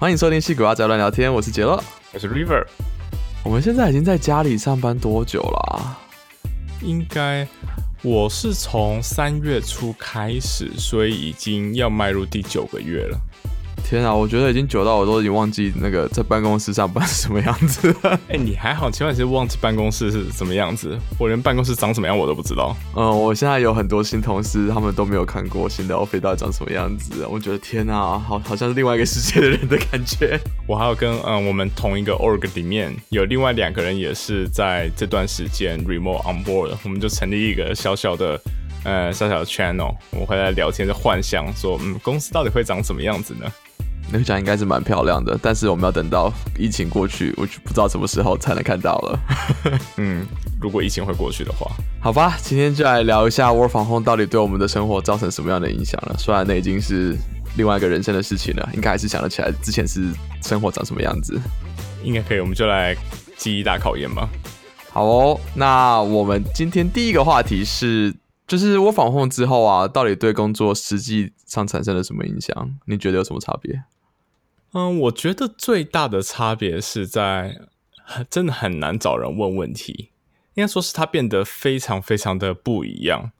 欢迎收听《戏骨阿仔乱聊天》，我是杰乐，我是 River。我们现在已经在家里上班多久了？啊应该我是从三月初开始，所以已经要迈入第九个月了。天啊，我觉得已经久到我都已经忘记那个在办公室上班是什么样子。哎，你还好，千万别忘记办公室是什么样子。我连办公室长什么样我都不知道。嗯，我现在有很多新同事，他们都没有看过新的 office 到底长什么样子。我觉得天啊，好好像是另外一个世界的人的感觉。我还有跟嗯我们同一个 org 里面有另外两个人也是在这段时间 remote on board，我们就成立一个小小的呃小小的 channel，我们会来聊天，就幻想说嗯公司到底会长什么样子呢？那个奖应该是蛮漂亮的，但是我们要等到疫情过去，我就不知道什么时候才能看到了。嗯，如果疫情会过去的话，好吧，今天就来聊一下 Work from home 到底对我们的生活造成什么样的影响了。虽然那已经是另外一个人生的事情了，应该还是想得起来之前是生活长什么样子。应该可以，我们就来记忆大考验吧。好哦，那我们今天第一个话题是。就是我访控之后啊，到底对工作实际上产生了什么影响？你觉得有什么差别？嗯，我觉得最大的差别是在真的很难找人问问题，应该说是它变得非常非常的不一样。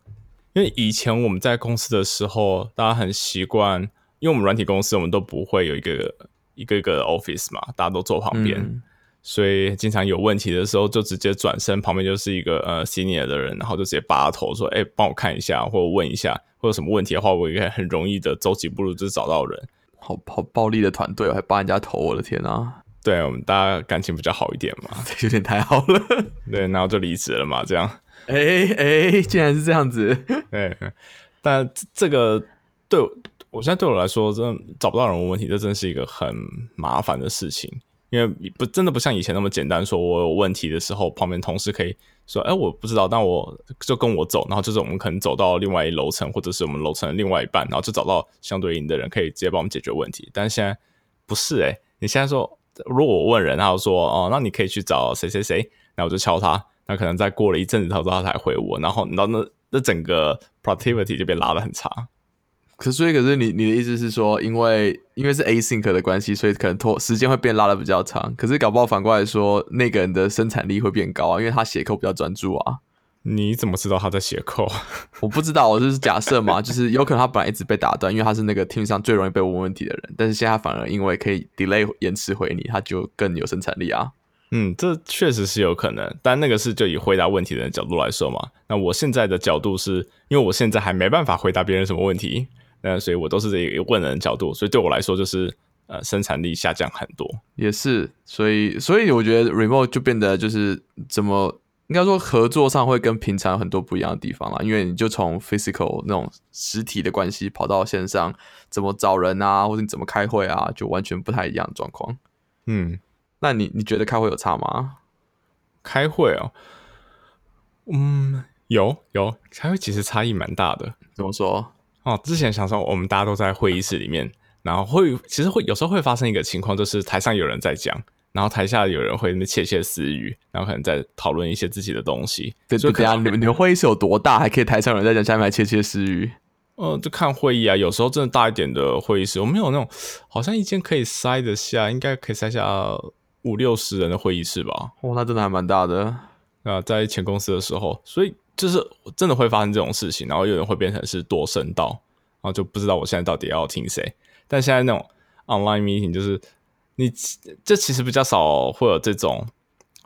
因为以前我们在公司的时候，大家很习惯，因为我们软体公司，我们都不会有一个一个一个 office 嘛，大家都坐旁边。所以经常有问题的时候，就直接转身，旁边就是一个呃 senior 的人，然后就直接拔头说：“哎，帮我看一下，或者问一下，或者什么问题的话，我应该很容易的走几步路就找到人。”好好暴力的团队，还扒人家头，我的天啊！对我们大家感情比较好一点嘛，有点太好了。对，然后就离职了嘛，这样。哎哎，竟然是这样子。对，但这个对我现在对我来说，真的找不到人问问题，这真是一个很麻烦的事情。因为不真的不像以前那么简单，说我有问题的时候，旁边同事可以说：“哎，我不知道。”但我就跟我走，然后就是我们可能走到另外一楼层，或者是我们楼层的另外一半，然后就找到相对应的人，可以直接帮我们解决问题。但是现在不是哎，你现在说，如果我问人，他说：“哦，那你可以去找谁谁谁。”然后我就敲他，那可能再过了一阵子，他说他才回我，然后你知道那那整个 productivity 就被拉得很差。可所以，可是你你的意思是说，因为因为是 async 的关系，所以可能拖时间会变拉的比较长。可是搞不好反过来说，那个人的生产力会变高啊，因为他写扣比较专注啊。你怎么知道他在写扣？我不知道，我就是假设嘛，就是有可能他本来一直被打断，因为他是那个 team 上最容易被问问题的人，但是现在反而因为可以 delay 延迟回你，他就更有生产力啊。嗯，这确实是有可能，但那个是就以回答问题的人角度来说嘛。那我现在的角度是因为我现在还没办法回答别人什么问题。那所以，我都是这个问人角度，所以对我来说，就是呃，生产力下降很多。也是，所以，所以我觉得 remote 就变得就是怎么应该说合作上会跟平常很多不一样的地方啦，因为你就从 physical 那种实体的关系跑到线上，怎么找人啊，或者你怎么开会啊，就完全不太一样的状况。嗯，那你你觉得开会有差吗？开会哦，嗯，有有，开会其实差异蛮大的。怎么说？哦，之前想说我们大家都在会议室里面，然后会其实会有时候会发生一个情况，就是台上有人在讲，然后台下有人会那窃窃私语，然后可能在讨论一些自己的东西。对，就等下你们你们会议室有多大，还可以台上有人在讲，下面还窃窃私语？呃，就看会议啊，有时候真的大一点的会议室，我们有那种好像一间可以塞得下，应该可以塞下五六十人的会议室吧？哦，那真的还蛮大的。啊，在前公司的时候，所以。就是真的会发生这种事情，然后有人会变成是多声道，然后就不知道我现在到底要听谁。但现在那种 online meeting 就是你这其实比较少会有这种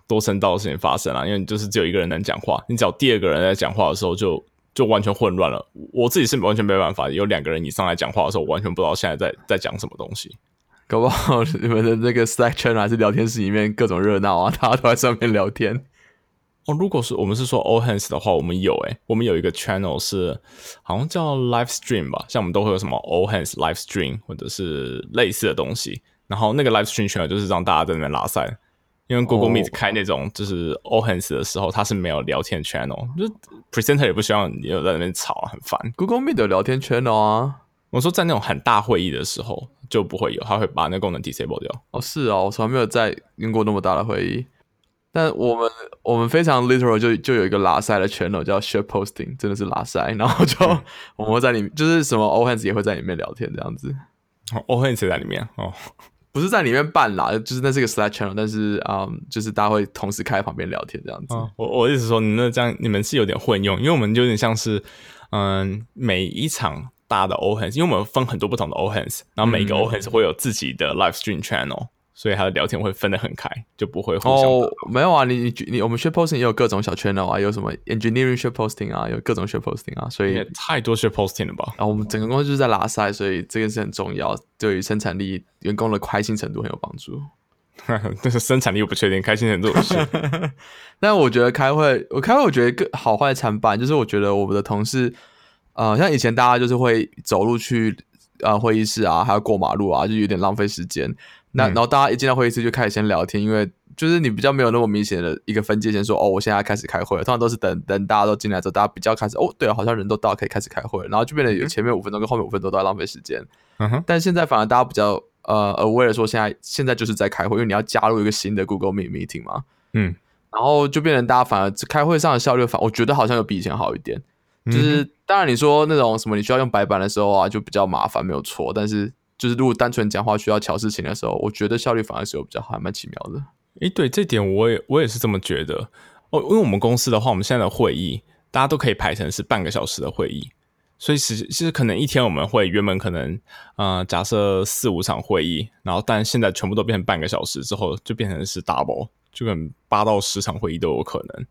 多声道的事情发生啊，因为你就是只有一个人能讲话，你只要第二个人在讲话的时候就就完全混乱了。我自己是完全没办法，有两个人以上来讲话的时候，我完全不知道现在在在讲什么东西。搞不好你们的那个 Slack channel 还是聊天室里面各种热闹啊，大家都在上面聊天。哦，如果是我们是说 all hands 的话，我们有诶，我们有一个 channel 是好像叫 live stream 吧，像我们都会有什么 all hands live stream 或者是类似的东西。然后那个 live stream channel 就是让大家在那边拉塞，因为 Google Meet 开那种就是 all hands 的时候，它是没有聊天 channel，就 presenter 也不希望你有在那边吵，很烦。Google Meet 有聊天 channel 啊，我说在那种很大会议的时候就不会有，它会把那功能 disable 掉。哦，是哦，我从来没有在用过那么大的会议。但我们我们非常 literal 就就有一个拉塞的 channel 叫 share posting，真的是拉塞，然后就我们会在里面，就是什么 all hands 也会在里面聊天这样子。all hands 在里面哦，不是在里面办啦，就是那是个 Slack channel，但是啊、嗯就是大家会同时开在旁边聊天这样子。啊，我我意思说，你那这样你们是有点混用，因为我们就有点像是，嗯，每一场大的 O hands，因为我们分很多不同的 O hands，然后每个嗯。O hands 会有自己的 live stream channel，所以他的聊天会分得很开，就不会互相哦。，没有啊，你你你我们 share posting 也有各种小 channel 啊，有什么 engineering share posting 啊，有各种 share posting 啊，所以太多 share posting 了吧？然后我们整个公司就是在拉赛，所以这个是很重要，对于生产力、员工的开心程度很有帮助。但是生产力我不确定，开心程度是。但我觉得开会，我开会我觉得更好坏参半，就是我觉得我们的同事，呃，像以前大家就是会走路去呃会议室啊，还要过马路啊，就有点浪费时间。那、嗯然后大家一进到会议室就开始先聊天，因为就是你比较没有那么明显的一个分界线，说哦，我现在开始开会了。通常都是等等大家都进来之后，大家比较开始哦，对了，好像人都到，可以开始开会了，然后就变得有前面五分钟跟后面五分钟都在浪费时间。嗯哼，但现在反而大家比较呃 aware 说现在现在就是在开会，因为你要加入一个新的 Google Meet meeting 嘛，嗯，然后就变成大家反而开会上的效率反，我觉得好像有比以前好一点。嗯就是当然你说那种什么你需要用白板的时候啊，就比较麻烦，没有错。但是就是如果单纯讲话需要瞧事情的时候，我觉得效率反而是有比较好，还蛮奇妙的。诶，对这点我也我也是这么觉得哦，因为我们公司的话，我们现在的会议大家都可以排成是半个小时的会议，所以其实其实可能一天我们会原本可能呃假设四五场会议，然后但现在全部都变成半个小时之后，就变成是 double，就可能八到十场会议都有可能。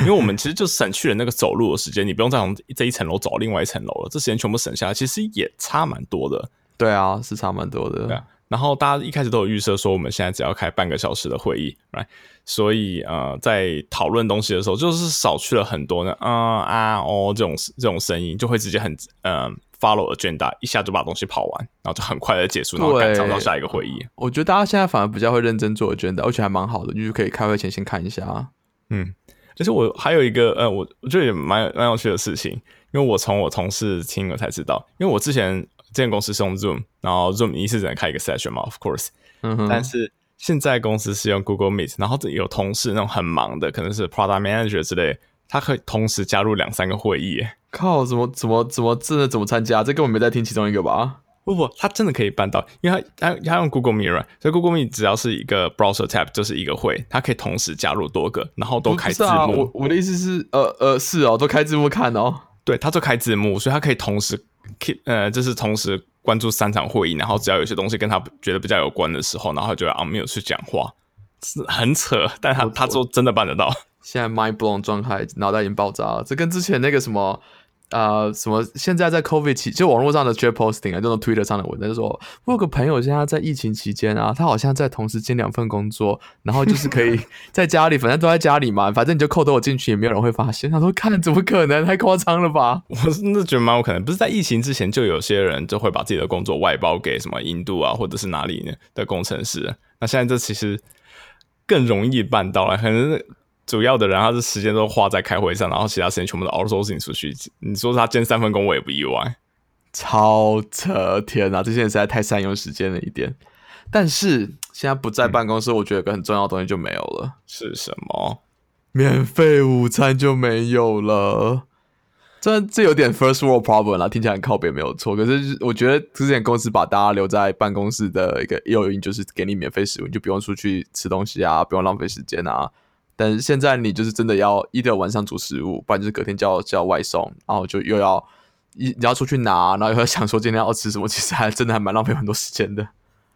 因为我们其实就省去了那个走路的时间，你不用再从这一层楼走另外一层楼了，这时间全部省下来，其实也差蛮多的。对啊，是差蛮多的。对啊，然后大家一开始都有预设说，我们现在只要开半个小时的会议，right？所以呃，在讨论东西的时候，就是少去了很多呢，啊、啊哦这种这种声音，就会直接很呃 follow agenda，一下就把东西跑完，然后就很快的结束，然后赶上到下一个会议。我觉得大家现在反而比较会认真做 agenda，而且还蛮好的，就是可以开会前先看一下。嗯，就是我还有一个呃，我我觉得也蛮蛮有趣的事情，因为我从我同事听了才知道，因为我之前这间公司是用 Zoom，然后 Zoom 一次只能开一个 session 嘛，of course，嗯哼，但是现在公司是用 Google Meet，然后有同事那种很忙的，可能是 Product Manager 之类，他可以同时加入两三个会议。靠，怎么怎么怎么真的怎么参加？这根本没在听其中一个吧？不不，他真的可以办到，因为他他他用 Google Meet，right？所以 Google Meet 只要是一个 browser tab 就是一个会，它可以同时加入多个，然后都不开字幕。我我的意思是，呃呃，是哦，都开字幕看哦。对，他就开字幕，所以他可以同时 keep 呃，就是同时关注三场会议，然后只要有些东西跟他觉得比较有关的时候，然后就要 on mute 去讲话，是很扯，但他他说真的办得到。现在 mind blown 状态，脑袋已经爆炸了。这跟之前那个什么。呃，什么？现在在 COVID 期，就网络上的 share posting 啊，这种 Twitter 上的文章，就说我有个朋友现在在疫情期间啊，他好像在同时兼两份工作，然后就是可以 在家里，反正都在家里嘛，反正你就扣得我进去，也没有人会发现。他说：“看，怎么可能？太夸张了吧我真的觉得蛮有可能，不是在疫情之前就有些人就会把自己的工作外包给什么印度啊，或者是哪里的工程师。那现在这其实更容易办到了，可能主要的人他是时间都花在开会上，然后其他时间全部都 outsourcing 出去。你说他兼三份工，我也不意外。？”超扯！天哪，这些人实在太善用时间了一点。但是现在不在办公室，我觉得有个很重要的东西就没有了。是什么？免费午餐就没有了。这这有点 first world problem 啦，听起来很靠北没有错。可是我觉得之前公司把大家留在办公室的一个诱因就是给你免费食物，你就不用出去吃东西啊，不用浪费时间啊。但是现在你就是真的要一到晚上煮食物，不然就是隔天叫叫外送，然后就又要一你要出去拿，然后又要想说今天要吃什么，其实还真的还蛮浪费很多时间的。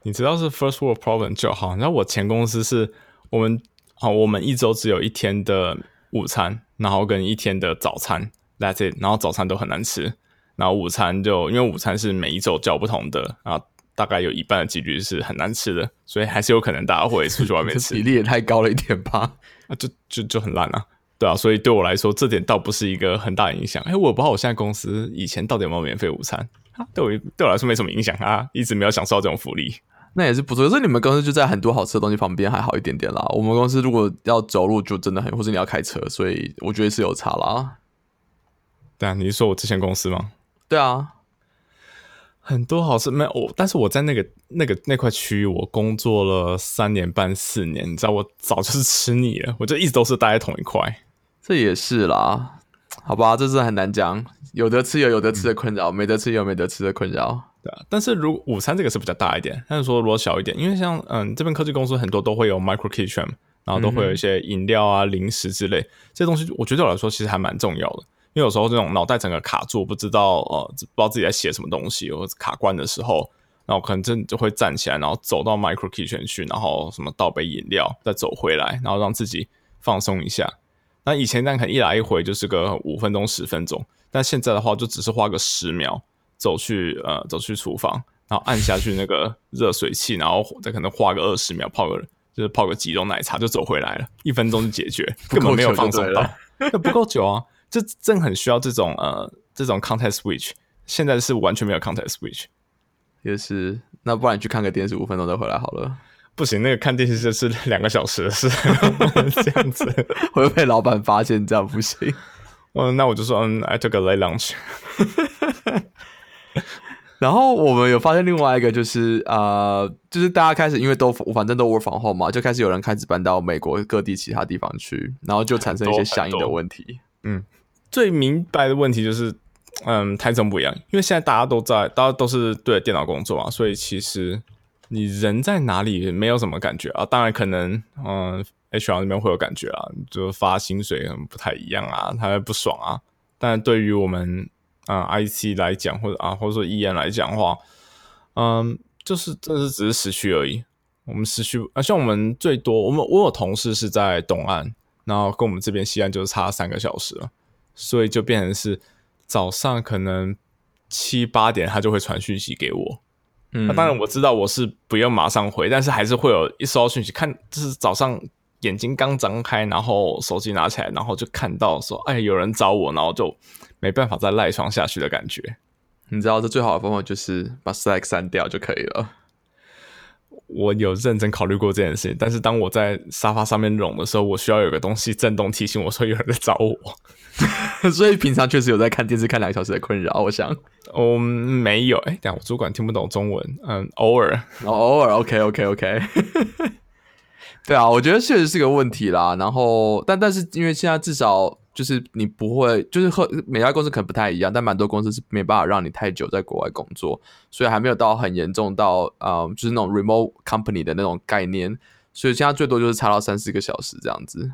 你知道是 first world problem 就好。然后我前公司是我们啊，我们一周只有一天的午餐，然后跟一天的早餐，that's it。然后早餐都很难吃，然后午餐就因为午餐是每一周叫不同的，然后大概有一半的几率是很难吃的，所以还是有可能大家会出去外面吃比例也太高了一点吧？啊，就就就很烂啊。对啊，所以对我来说，这点倒不是一个很大的影响。哎，我也不知道我现在公司以前到底有没有免费午餐啊？对我对我来说没什么影响啊，一直没有享受到这种福利。那也是不错。可是你们公司就在很多好吃的东西旁边，还好一点点啦。我们公司如果要走路，就真的很，或者你要开车，所以我觉得是有差啦。对啊，你是说我之前公司吗？对啊，很多好吃没有我，但是我在那个那个那块区域，我工作了三年半四年，你知道我早就是吃腻了，我就一直都是待在同一块。这也是啦。好吧，这是很难讲，有得吃有有得吃的困扰，没得吃有没得吃的困扰。对啊，但是如午餐这个是比较大一点，但是说如果小一点，因为像嗯这边科技公司很多都会有 micro kitchen，然后都会有一些饮料啊、零食之类这些东西，我觉得对我来说其实还蛮重要的。因为有时候这种脑袋整个卡住，不知道呃不知道自己在写什么东西，或者卡关的时候，然后可能真就会站起来，然后走到 micro kitchen 去，然后什么倒杯饮料，再走回来，然后让自己放松一下。那以前那可能一来一回就是个五分钟、十分钟，但现在的话就只是花个十秒。走去呃，走去厨房，然后按下去那个热水器，然后再可能花个二十秒泡个，就是泡个几种奶茶就走回来了，一分钟就解决，根本没有放松到，那不够久啊！这正很需要这种呃这种 context switch，现在是完全没有 context switch，也是，那不然你去看个电视，五分钟再回来好了。不行，那个看电视就是两个小时的事，这样子 会被老板发现，这样不行。嗯，那我就说，嗯，I took a late lunch。然后我们有发现另外一个，就是呃，就是大家开始因为都反正都 work from home 嘛，就开始有人开始搬到美国各地其他地方去，然后就产生一些相应的问题。嗯，最明白的问题就是，嗯，台中不一样，因为现在大家都在，大家都是对着电脑工作嘛，所以其实你人在哪里没有什么感觉啊。当然可能，嗯，HR 那边会有感觉啊，就发薪水不太一样啊，他会不爽啊。但对于我们。啊，IC 来讲，或者啊，或者说 EN 来讲的话，嗯，就是这是只是时区而已。我们时区啊，像我们最多，我们我有同事是在东岸，然后跟我们这边西岸就是差三个小时了，所以就变成是早上可能七八点他就会传讯息给我。嗯，那当然我知道我是不用马上回，但是还是会有一收到讯息，看就是早上眼睛刚张开，然后手机拿起来，然后就看到说，哎，有人找我，然后就。没办法再赖床下去的感觉，你知道这最好的方法就是把 Slack 删掉就可以了。我有认真考虑过这件事情，但是当我在沙发上面拢的时候，我需要有个东西震动提醒我说有人在找我。所以平常确实有在看电视看两个小时的困扰。我想，我没有。哎，等我主管听不懂中文。嗯，偶尔，偶尔。OK，OK，OK。对啊，我觉得确实是个问题啦。然后，但但是因为现在至少。就是你不会，就是和每家公司可能不太一样，但蛮多公司是没办法让你太久在国外工作，所以还没有到很严重到啊，就是那种 remote company 的那种概念，所以现在最多就是差到三四个小时这样子。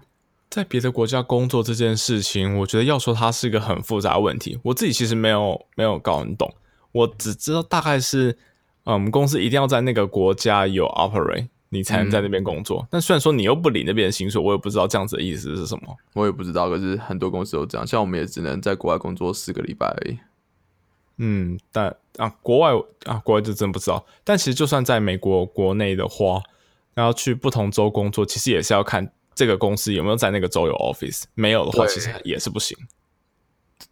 在别的国家工作这件事情，我觉得要说它是一个很复杂问题，我自己其实没有没有搞很懂，我只知道大概是，嗯，公司一定要在那个国家有 operate。你才能在那边工作，但虽然说你又不领那边的薪水，我也不知道这样子的意思是什么。我也不知道，可是很多公司都这样，像我们也只能在国外工作四个礼拜而已。嗯，但啊，国外啊，国外就真不知道。但其实就算在美国国内的话，然后去不同州工作，其实也是要看这个公司有没有在那个州有 office，没有的话，其实也是不行。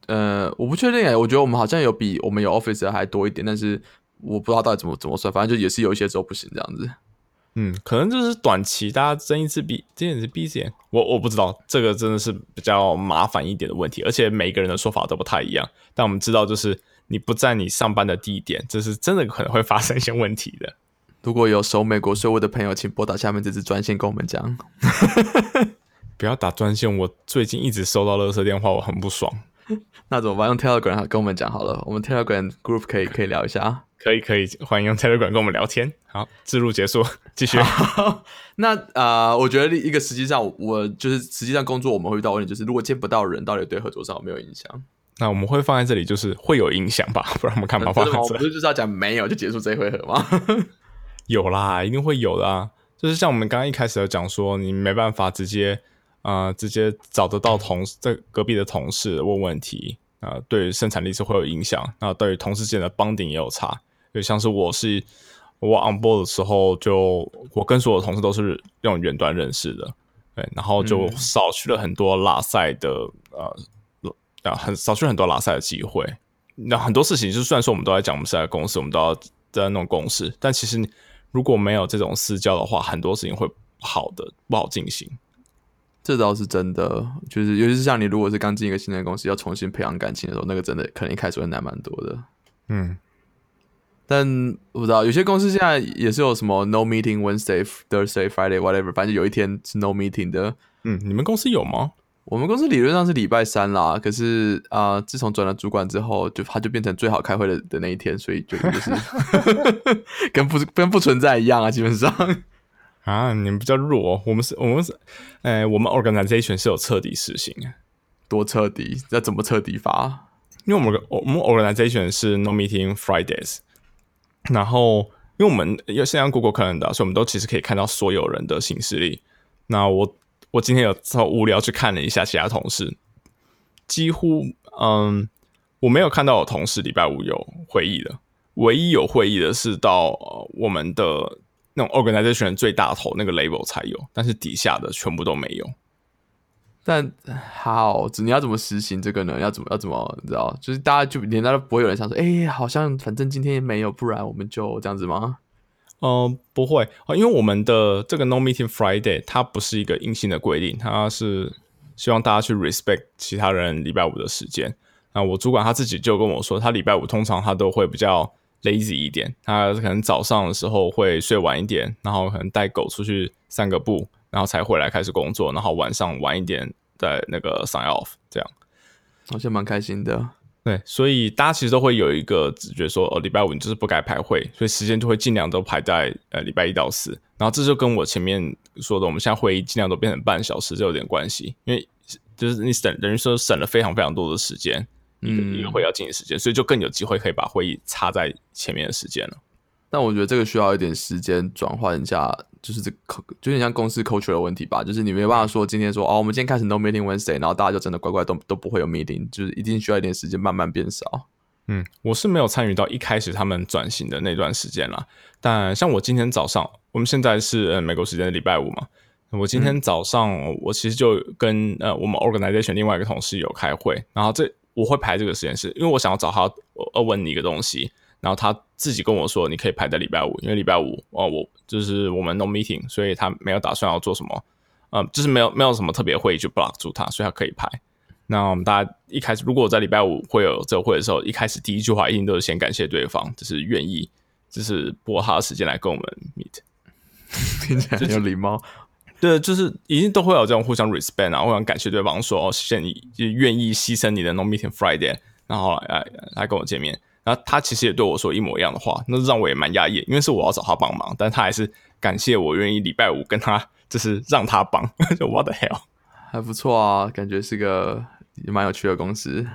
呃，我不确定诶，我觉得我们好像有比我们有 office 还多一点，但是我不知道到底怎么怎么算，反正就也是有一些州不行这样子。嗯，可能就是短期大家睁一次比，这也是 B 线，我我不知道，这个真的是比较麻烦一点的问题，而且每个人的说法都不太一样。但我们知道，就是你不在你上班的地点，这是真的可能会发生一些问题的。如果有守美国税务的朋友，请拨打下面这支专线跟我们讲。不要打专线，我最近一直收到垃圾电话，我很不爽。那怎么办？用 Telegram 跟我们讲好了，我们 Telegram Group 可以可以聊一下。可以可以，欢迎用 Telegram 跟我们聊天。好，自录结束，继续。那啊，我觉得一个实际上，我就是实际上工作我们会遇到问题，就是如果见不到人，到底对合作上有没有影响？那我们会放在这里，就是会有影响吧？不然我们干嘛，放在这。不是就是要讲没有就结束这一回合吗？有啦，一定会有的啊。就是像我们刚刚一开始有讲说，你没办法直接啊，直接找得到同在隔壁的同事问问题啊，对生产力是会有影响。那对于同事间的帮顶也有差。就像是我是我 on board 的时候，就我跟所有同事都是用远端认识的，对，然后就少去了很多拉赛的呃啊，很少去很多拉赛的机会。那很多事情，就虽然说我们都在讲我们是在公司，我们都要在弄公司，但其实如果没有这种私交的话，很多事情会不好的不好进行。这倒是真的，就是尤其是像你如果是刚进一个新的公司，要重新培养感情的时候，那个真的可能一开始会难蛮多的。嗯。但我不知道，有些公司现在也是有什么 no meeting Wednesday, Thursday, Friday, whatever，反正有一天是 no meeting 的。嗯，你们公司有吗？我们公司理论上是礼拜三啦，可是啊、自从转了主管之后，就他就变成最好开会的的那一天，所以就就是 跟不跟不存在一样啊，基本上。啊，你们比较弱，我们是，我们是，哎、我们 organization 是有彻底实行的，多彻底？要怎么彻底法？因为我们我们 organization 是 no meeting Fridays，然后因为我们有现在 Google Calendar，所以我们都其实可以看到所有人的行事历。那我我今天有超无聊去看了一下其他同事，几乎嗯我没有看到有同事礼拜五有会议的，唯一有会议的是到、呃我们的那种 organization 最大头那个 label 才有，但是底下的全部都没有。但好，你要怎么实行这个呢？要怎么要怎么？你知道，就是大家就连大家都不会有人想说，哎、好像反正今天也没有，不然我们就这样子吗？呃，不会啊，因为我们的这个 No Meeting Friday 它不是一个硬性的规定，它是希望大家去 respect 其他人礼拜五的时间。那我主管他自己就跟我说，他礼拜五通常他都会比较 lazy 一点，他可能早上的时候会睡晚一点，然后可能带狗出去散个步，然后才回来开始工作，然后晚上晚一点在那个 sign off 这样。好像蛮开心的。对，所以大家其实都会有一个直觉说，哦，礼拜五你就是不该排会，所以时间就会尽量都排在呃礼拜一到四。然后这就跟我前面说的，我们现在会议尽量都变成半小时，这有点关系，因为就是你省等于说省了非常非常多的时间，一个、一个会要进行时间，所以就更有机会可以把会议插在前面的时间了。但我觉得这个需要一点时间转换一下，就是这个就有点像公司 culture 的问题吧。就是你没办法说今天说哦，我们今天开始 no meeting Wednesday，然后大家就真的乖乖都都不会有 meeting，就是一定需要一点时间慢慢变少。嗯，我是没有参与到一开始他们转型的那段时间啦。但像我今天早上，我们现在是呃美国时间的礼拜五嘛，我今天早上我其实就跟呃我们 organization 另外一个同事有开会，然后这我会排这个实验室因为我想要找他呃问你一个东西，然后他自己跟我说你可以排在礼拜五，因为礼拜五哦我就是我们 no meeting，所以他没有打算要做什么，嗯就是没有没有什么特别会议就 block 住他，所以他可以排。那我们大家一开始，如果我在礼拜五会有这个会的时候，一开始第一句话一定都是先感谢对方，就是愿意，就是拨他的时间来跟我们 meet。听起来很有礼貌。对，就是一定都会有这种互相 respect 啊，互相感谢对方说哦，谢谢你就愿意牺牲你的 no meeting Friday，然后来来跟我见面。然后他其实也对我说一模一样的话，那让我也蛮压抑，因为是我要找他帮忙，但他还是感谢我愿意礼拜五跟他就是让他帮，就 what the hell。还不错啊，感觉是个也蛮有趣的公司。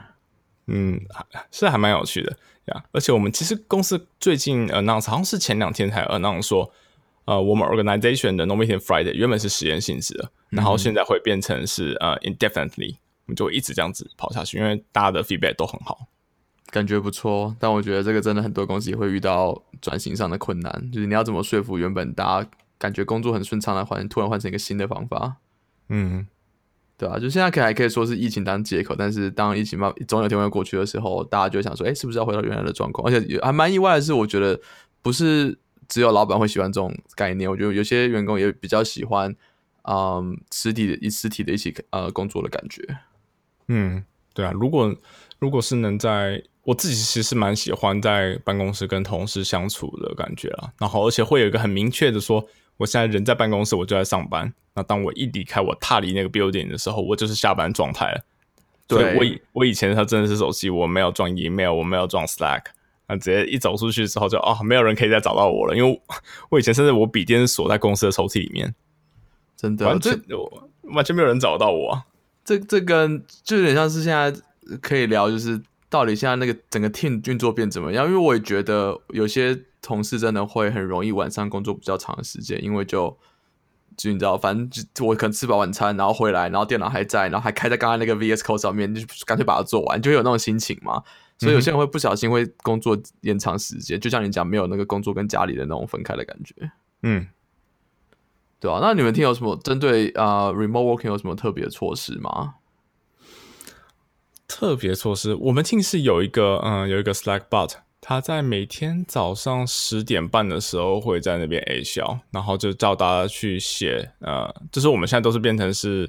嗯，是还蛮有趣的呀。而且我们其实公司最近 announce 好像是前两天才 announce 说，呃，我们 organization 的 No Meeting Friday 原本是实验性质的，然后现在会变成是呃 indefinitely，我们就会一直这样子跑下去，因为大家的 feedback 都很好。感觉不错，但我觉得这个真的很多公司也会遇到转型上的困难，就是你要怎么说服原本大家感觉工作很顺畅的环境，突然换成一个新的方法，嗯，对啊，就现在可以还可以说是疫情当借口，但是当疫情慢总有一天会过去的时候，大家就会想说，哎，是不是要回到原来的状况？而且也还蛮意外的是，我觉得不是只有老板会喜欢这种概念，我觉得有些员工也比较喜欢，嗯，实体的以实体的一起呃工作的感觉。嗯，对啊，如果如果是能在我自己其实是蛮喜欢在办公室跟同事相处的感觉啊，然后而且会有一个很明确的说，我现在人在办公室，我就在上班。那当我一离开，我踏离那个 building 的时候，我就是下班状态了。对我以我以前他真的是手机，我没有装 email，我没有装 Slack，那直接一走出去之后就哦，没有人可以再找到我了，因为我我以前甚至我笔电是锁在公司的抽屉里面，真的，完这全我完全没有人找到我啊。这这跟就有点像是现在可以聊，就是到底现在那个整个 team 运作变怎么样？因为我也觉得有些同事真的会很容易晚上工作比较长的时间，因为就就你知道，反正就我可能吃饱晚餐，然后回来，然后电脑还在，然后还开在刚刚那个 VS Code 上面，就干脆把它做完，就会有那种心情嘛。所以有些人会不小心会工作延长时间，就像你讲，没有那个工作跟家里的那种分开的感觉。嗯，对啊，那你们听有什么针对啊、呃 remote working 有什么特别的措施吗？特别措施，我们庆是有一个嗯有一个 Slack bot，他在每天早上十点半的时候会在那边 A 消，然后就叫大家去写呃，就是我们现在都是变成是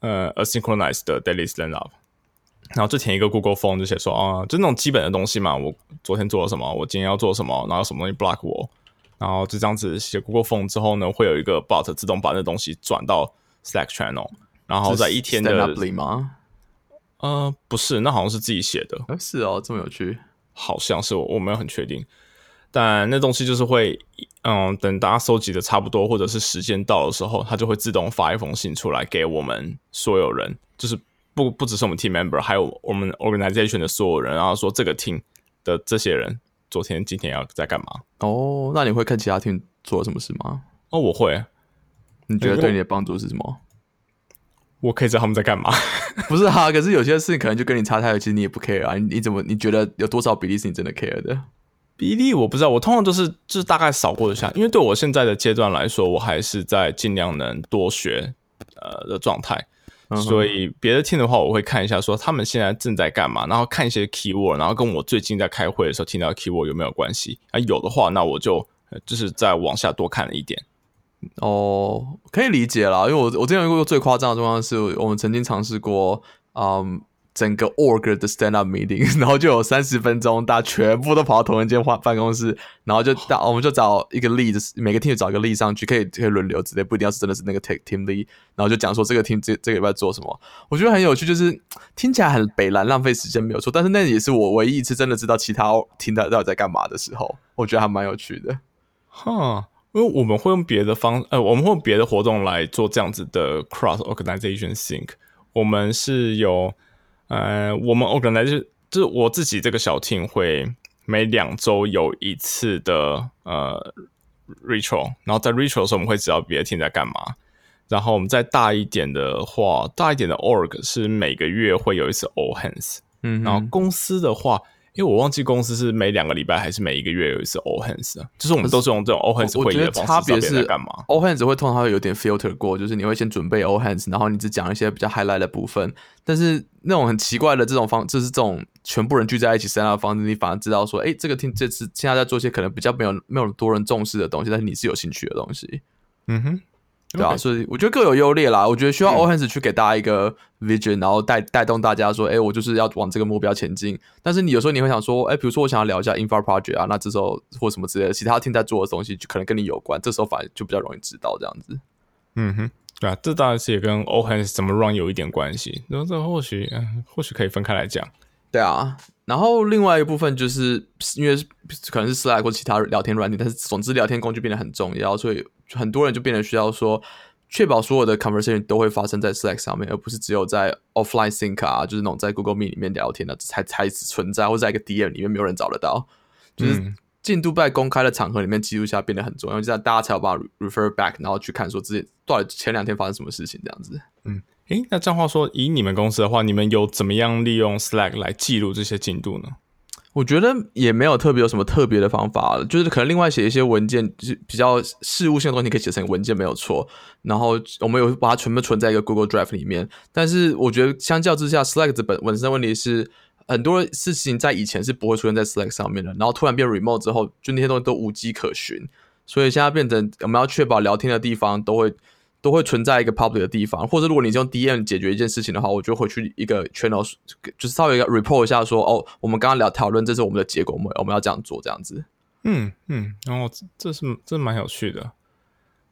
呃 asynchronized 的 daily stand up，然后就填一个 Google Form 就写说啊、就那种基本的东西嘛，我昨天做了什么，我今天要做什么，然后什么东西 block 我，然后就这样子写 Google Form 之后呢，会有一个 bot 自动把那东西转到 Slack channel。然后在一天的？呃，不是，那好像是自己写的，呃是哦，这么有趣。好像是我我没有很确定，但那东西就是会，嗯，等大家收集的差不多，或者是时间到的时候，它就会自动发一封信出来给我们所有人，就是不不只是我们 team member，还有我们 organization 的所有人，然后说这个 team 的这些人昨天今天要在干嘛？哦，那你会看其他 team 做了什么事吗？哦，我会，你觉得对你的帮助是什么？我可以知道他们在干嘛。不是哈，可是有些事情可能就跟你差太远，其实你也不 care 啊。你你怎么你觉得有多少比例是你真的 care 的？比例我不知道，我通常都是就是大概扫过一下，因为对我现在的阶段来说，我还是在尽量能多学呃的状态。所以别的听的话，我会看一下说他们现在正在干嘛，然后看一些 keyword，然后跟我最近在开会的时候听到 keyword 有没有关系啊？有的话，那我就就是再往下多看了一点。哦，可以理解啦，因为我我之前有过最夸张的状况是，我们曾经尝试过，嗯，整个 org 的 stand up meeting，然后就有三十分钟，大家全部都跑到同一间办办公室，然后就大我们就找一个 lead，每个 team 找一个 lead 上去，可以可以轮流，直接不一定要是真的是那个 take team lead，然后就讲说这个 team 这这个礼拜做什么，我觉得很有趣，就是听起来很北蓝，浪费时间没有错，但是那也是我唯一一次真的知道其他 team 到底在干嘛的时候，我觉得还蛮有趣的，哈。因为我们会用别的方，呃，我们会用别的活动来做这样子的 cross organization sync。我们是有，呃，我们 organization 就是我自己这个小 team 会每两周有一次的呃 ritual，然后在 ritual 的时候我们会知道别的 team 在干嘛。然后我们再大一点的话，大一点的 org 是每个月会有一次 all hands。嗯，然后公司的话。因为我忘记公司是每两个礼拜还是每一个月有一次 all hands 啊，就是我们都是用这种 all hands 会议的方式。差别是干嘛？all hands 会通常会有点 filter 过，就是你会先准备 all hands，然后你只讲一些比较 highlight 的部分。但是那种很奇怪的这种方，就是这种全部人聚在一起 stand up 方式，你反而知道说，哎，这个听这次现在在做些可能比较没有没有多人重视的东西，但是你是有兴趣的东西。嗯哼。对啊，所以我觉得各有优劣啦。我觉得需要 all hands 去给大家一个 vision，然后带带动大家说，哎，我就是要往这个目标前进。但是你有时候你会想说，哎，比如说我想要聊一下 infra project 啊，那这时候或什么之类的，其他 team 在做的东西就可能跟你有关，这时候反而就比较容易知道这样子。嗯哼，对啊，这当然是也跟 all hands 怎么 run 有一点关系。然后这或许，嗯，或许可以分开来讲。对啊，然后另外一部分就是因为可能是 Slack 或其他聊天软件，但是总之聊天工具变得很重要，所以很多人就变得需要说，确保所有的 conversation 都会发生在 Slack 上面，而不是只有在 offline sync 啊，就是那种在 Google Meet 里面聊天的才才存在，或者在一个 DM 里面没有人找得到，就是进度在公开的场合里面记录下变得很重要，这样大家才有办法 refer back，然后去看说自己到底前两天发生什么事情这样子，嗯。诶，那这样话说，以你们公司的话，你们有怎么样利用 Slack 来记录这些进度呢？我觉得也没有特别有什么特别的方法，就是可能另外写一些文件，就是比较事务性的东西，可以写成文件没有错。然后我们有把它全部存在一个 Google Drive 里面。但是我觉得相较之下，Slack 的本本身的问题是，很多事情在以前是不会出现在 Slack 上面的，然后突然变 remote 之后，就那些东西都无迹可寻。所以现在变成我们要确保聊天的地方都会。都会存在一个 public 的地方，或者如果你用 DM 解决一件事情的话，我就回去一个 channel，就是稍微 report 一下，说哦，我们刚刚聊讨论，这是我们的结果，我们我们要这样做，这样子。嗯嗯，然后这是这蛮有趣的。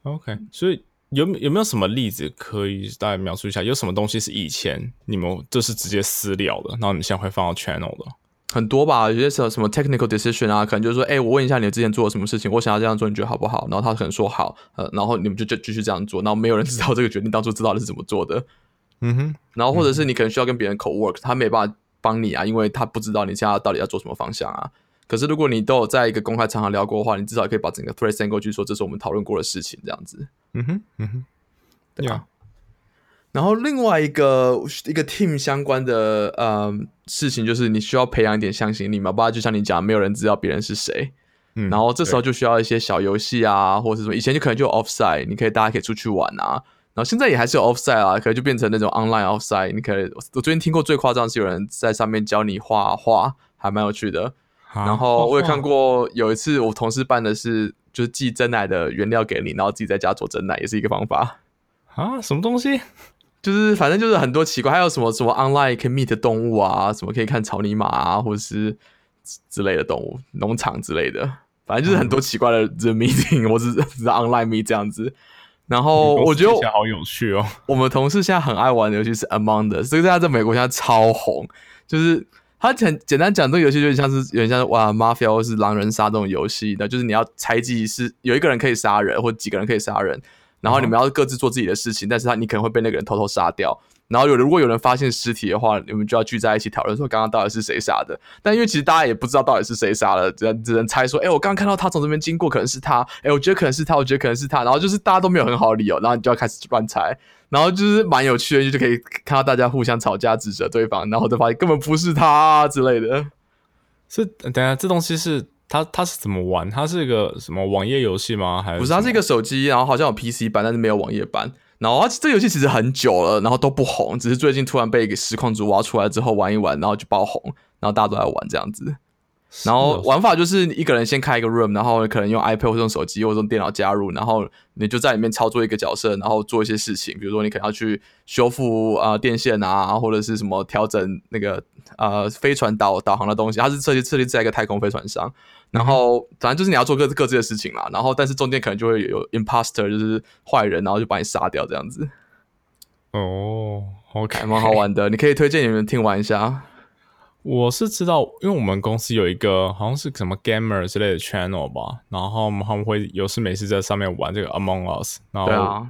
OK，所以有有没有什么例子可以大概描述一下？有什么东西是以前你们就是直接私聊的，然后你现在会放到 channel 的？很多吧，有些什么什么 technical decision 啊，可能就是说，哎，我问一下你之前做了什么事情，我想要这样做，你觉得好不好？然后他可能说好，呃，然后你们就就继续这样做，然后没有人知道这个决定当初知道的是怎么做的，嗯哼。然后或者是你可能需要跟别人 co work，他没办法帮你啊，因为他不知道你现在到底要做什么方向啊。可是如果你都有在一个公开场合聊过的话，你至少可以把整个 thread send 过去，说这是我们讨论过的事情，这样子。嗯哼，嗯哼，对啊。然后另外一个一个 team 相关的呃事情，就是你需要培养一点向心力嘛，不然就像你讲，没有人知道别人是谁。嗯，然后这时候就需要一些小游戏啊，或者什么，以前就可能就 offside，你可以大家可以出去玩啊。然后现在也还是有 offside 啊，可能就变成那种 online offside。你可以，我最近听过最夸张是有人在上面教你画画，还蛮有趣的。然后我也看过有一次我同事办的是，就是寄真奶的原料给你，然后自己在家做真奶，也是一个方法。啊，什么东西？就是反正就是很多奇怪，还有什么什么 online 可以 meet 动物啊，什么可以看草泥马啊，或者是之类的动物，农场之类的，反正就是很多奇怪的 the meeting，或是 the online meet 这样子。然后我觉得好有趣哦。我们同事现在很爱玩的游戏是 Among Us，这个在在美国现在超红。就是他简简单讲，这个游戏有点像是有点像是哇 Mafia 或是狼人杀这种游戏那就是你要猜忌是有一个人可以杀人，或几个人可以杀人，然后你们要各自做自己的事情，但是他你可能会被那个人偷偷杀掉。然后有如果有人发现尸体的话，你们就要聚在一起讨论说刚刚到底是谁杀的。但因为其实大家也不知道到底是谁杀了，只只能猜说，哎，我刚刚看到他从这边经过，可能是他。哎，我觉得可能是他，我觉得可能是他。然后就是大家都没有很好的理由，然后你就要开始乱猜。然后就是蛮有趣的，就就可以看到大家互相吵架指责对方，然后就发现根本不是他之类的。是等下这东西是它它是怎么玩？它是一个什么网页游戏吗？还是不是？它是一个手机，然后好像有 PC 版，但是没有网页版。然后这游戏其实很久了，然后都不红，只是最近突然被一个实况主挖出来之后玩一玩，然后就爆红，然后大家都在玩这样子。然后玩法就是一个人先开一个 room，然后可能用 iPad 或用手机或用电脑加入，然后你就在里面操作一个角色，然后做一些事情，比如说你可能要去修复啊电线啊，或者是什么调整那个呃飞船导导航的东西。它是设计设计在一个太空飞船上。然后反正就是你要做各自各自的事情嘛，然后但是中间可能就会有 imposter，就是坏人，然后就把你杀掉这样子。哦，OK，蛮好玩的，你可以推荐你们听玩一下。我是知道，因为我们公司有一个好像是什么 gamer 之类的 channel 吧，然后他们会有事没事在上面玩这个 Among Us。然后，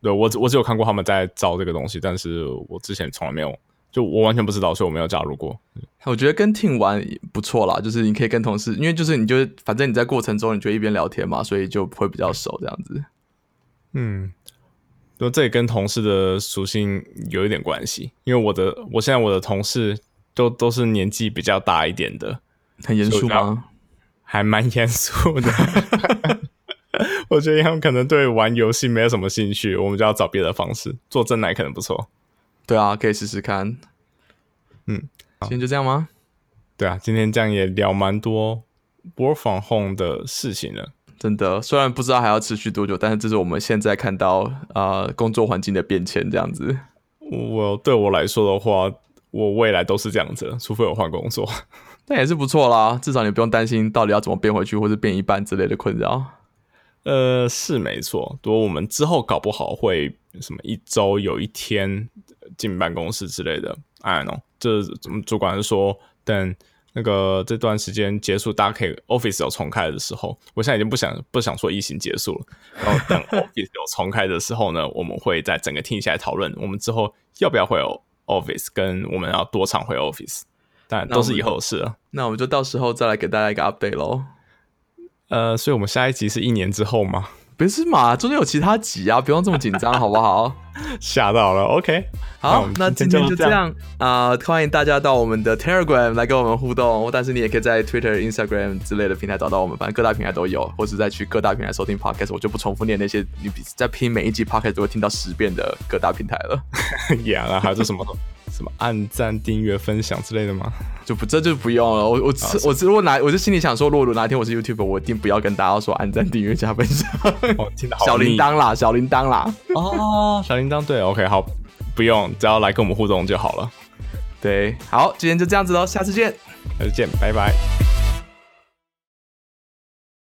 对我我只有看过他们在造这个东西，但是我之前从来没有。就我完全不知道，所以我没有加入过。我觉得跟 team 玩不错啦，就是你可以跟同事，因为就是你就反正你在过程中，你就一边聊天嘛，所以就会比较熟这样子。嗯，就这也跟同事的属性有一点关系，因为我的我现在我的同事都都是年纪比较大一点的，很严肃吗？还蛮严肃的。我觉得他们可能对玩游戏没有什么兴趣，我们就要找别的方式做真奶，可能不错。对啊，可以试试看。嗯，今天就这样吗？对啊，今天这样也聊蛮多 work from home 的事情了。真的，虽然不知道还要持续多久，但是这是我们现在看到啊工作环境的变迁这样子。我对我来说的话，我未来都是这样子，除非我换工作，那也是不错啦。至少你不用担心到底要怎么变回去，或者变一半之类的困扰。呃，是没错。如果我们之后搞不好会什么一周有一天进办公室之类的，I don't know。这怎么主管是说，等那个这段时间结束，大家可以 office 有重开的时候，我现在已经不想不想说疫情结束了。然后等 office 有重开的时候呢，我们会在整个听下来讨论，我们之后要不要会有 office，跟我们要多常会 office，但都是以后的事了。那我们就到时候再来给大家一个 update 喽。呃，所以我们下一集是一年之后吗？不是嘛，中间有其他集啊，不用这么紧张，好不好？吓到了，OK。好，那今天就这样啊，欢迎大家到我们的 Telegram 来跟我们互动，但是你也可以在 Twitter、Instagram 之类的平台找到我们，反正各大平台都有，或是再去各大平台收听 Podcast，我就不重复念那些你在拼每一集 Podcast 都会听到十遍的各大平台了。Yeah，还是什么？什么按赞、订阅、分享之类的吗？就不这就不用了。我我我如果哪我就心里想说，如果哪天我是 YouTube，我一定不要跟大家说按赞、订阅、加分享。哦，小铃铛啦，小铃铛啦。哦，小铃铛对，OK，好，不用，只要来跟我们互动就好了。对，好，今天就这样子喽，下次见，下次见，拜拜。